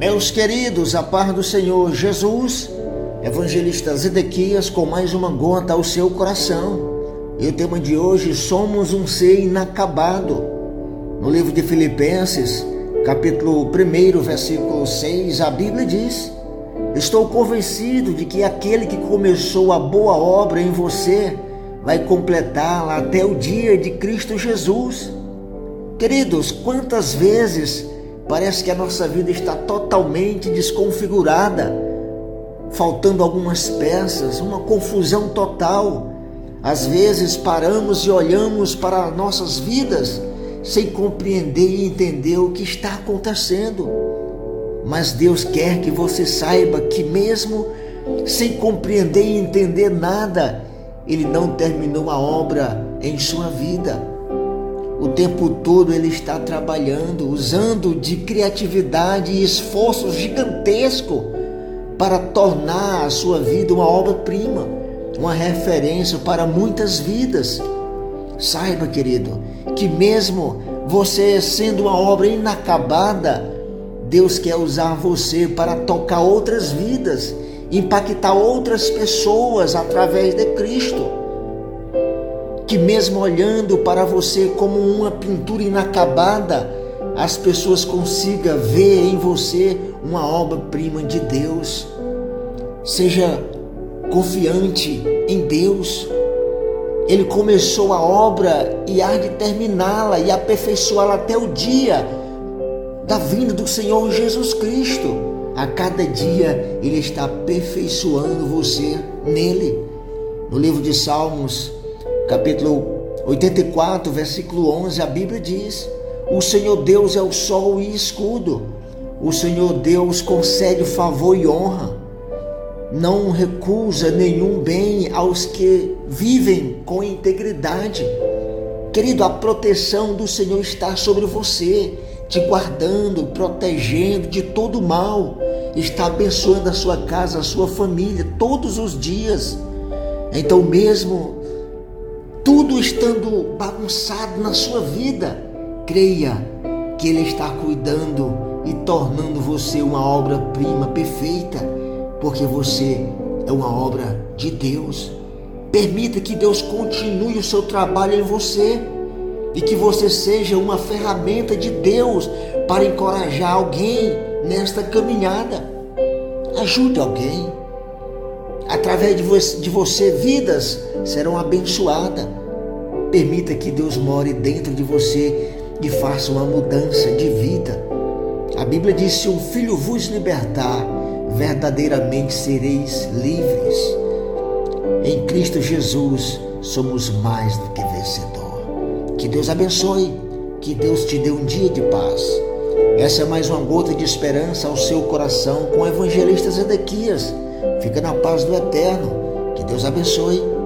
Meus queridos, a paz do Senhor Jesus, evangelista Zedequias, com mais uma gota ao seu coração. E o tema de hoje, somos um ser inacabado. No livro de Filipenses, capítulo 1, versículo 6, a Bíblia diz: Estou convencido de que aquele que começou a boa obra em você vai completá-la até o dia de Cristo Jesus. Queridos, quantas vezes Parece que a nossa vida está totalmente desconfigurada, faltando algumas peças, uma confusão total. Às vezes paramos e olhamos para nossas vidas sem compreender e entender o que está acontecendo. Mas Deus quer que você saiba que, mesmo sem compreender e entender nada, Ele não terminou a obra em sua vida. O tempo todo ele está trabalhando, usando de criatividade e esforço gigantesco para tornar a sua vida uma obra-prima, uma referência para muitas vidas. Saiba, querido, que mesmo você sendo uma obra inacabada, Deus quer usar você para tocar outras vidas, impactar outras pessoas através de Cristo que mesmo olhando para você como uma pintura inacabada, as pessoas consigam ver em você uma obra-prima de Deus. Seja confiante em Deus. Ele começou a obra e há de terminá-la e aperfeiçoá-la até o dia da vinda do Senhor Jesus Cristo. A cada dia Ele está aperfeiçoando você nele. No livro de Salmos, capítulo 84, versículo 11, a Bíblia diz: O Senhor Deus é o sol e escudo. O Senhor Deus concede favor e honra. Não recusa nenhum bem aos que vivem com integridade. Querido, a proteção do Senhor está sobre você, te guardando, protegendo de todo mal. Está abençoando a sua casa, a sua família todos os dias. Então, mesmo tudo estando bagunçado na sua vida, creia que Ele está cuidando e tornando você uma obra-prima perfeita, porque você é uma obra de Deus. Permita que Deus continue o seu trabalho em você e que você seja uma ferramenta de Deus para encorajar alguém nesta caminhada. Ajude alguém Através de você, de você, vidas serão abençoadas. Permita que Deus more dentro de você e faça uma mudança de vida. A Bíblia diz: se um filho vos libertar, verdadeiramente sereis livres. Em Cristo Jesus somos mais do que vencedor. Que Deus abençoe, que Deus te dê um dia de paz. Essa é mais uma gota de esperança ao seu coração com o evangelista Zedequias. Fica na paz do Eterno. Que Deus abençoe.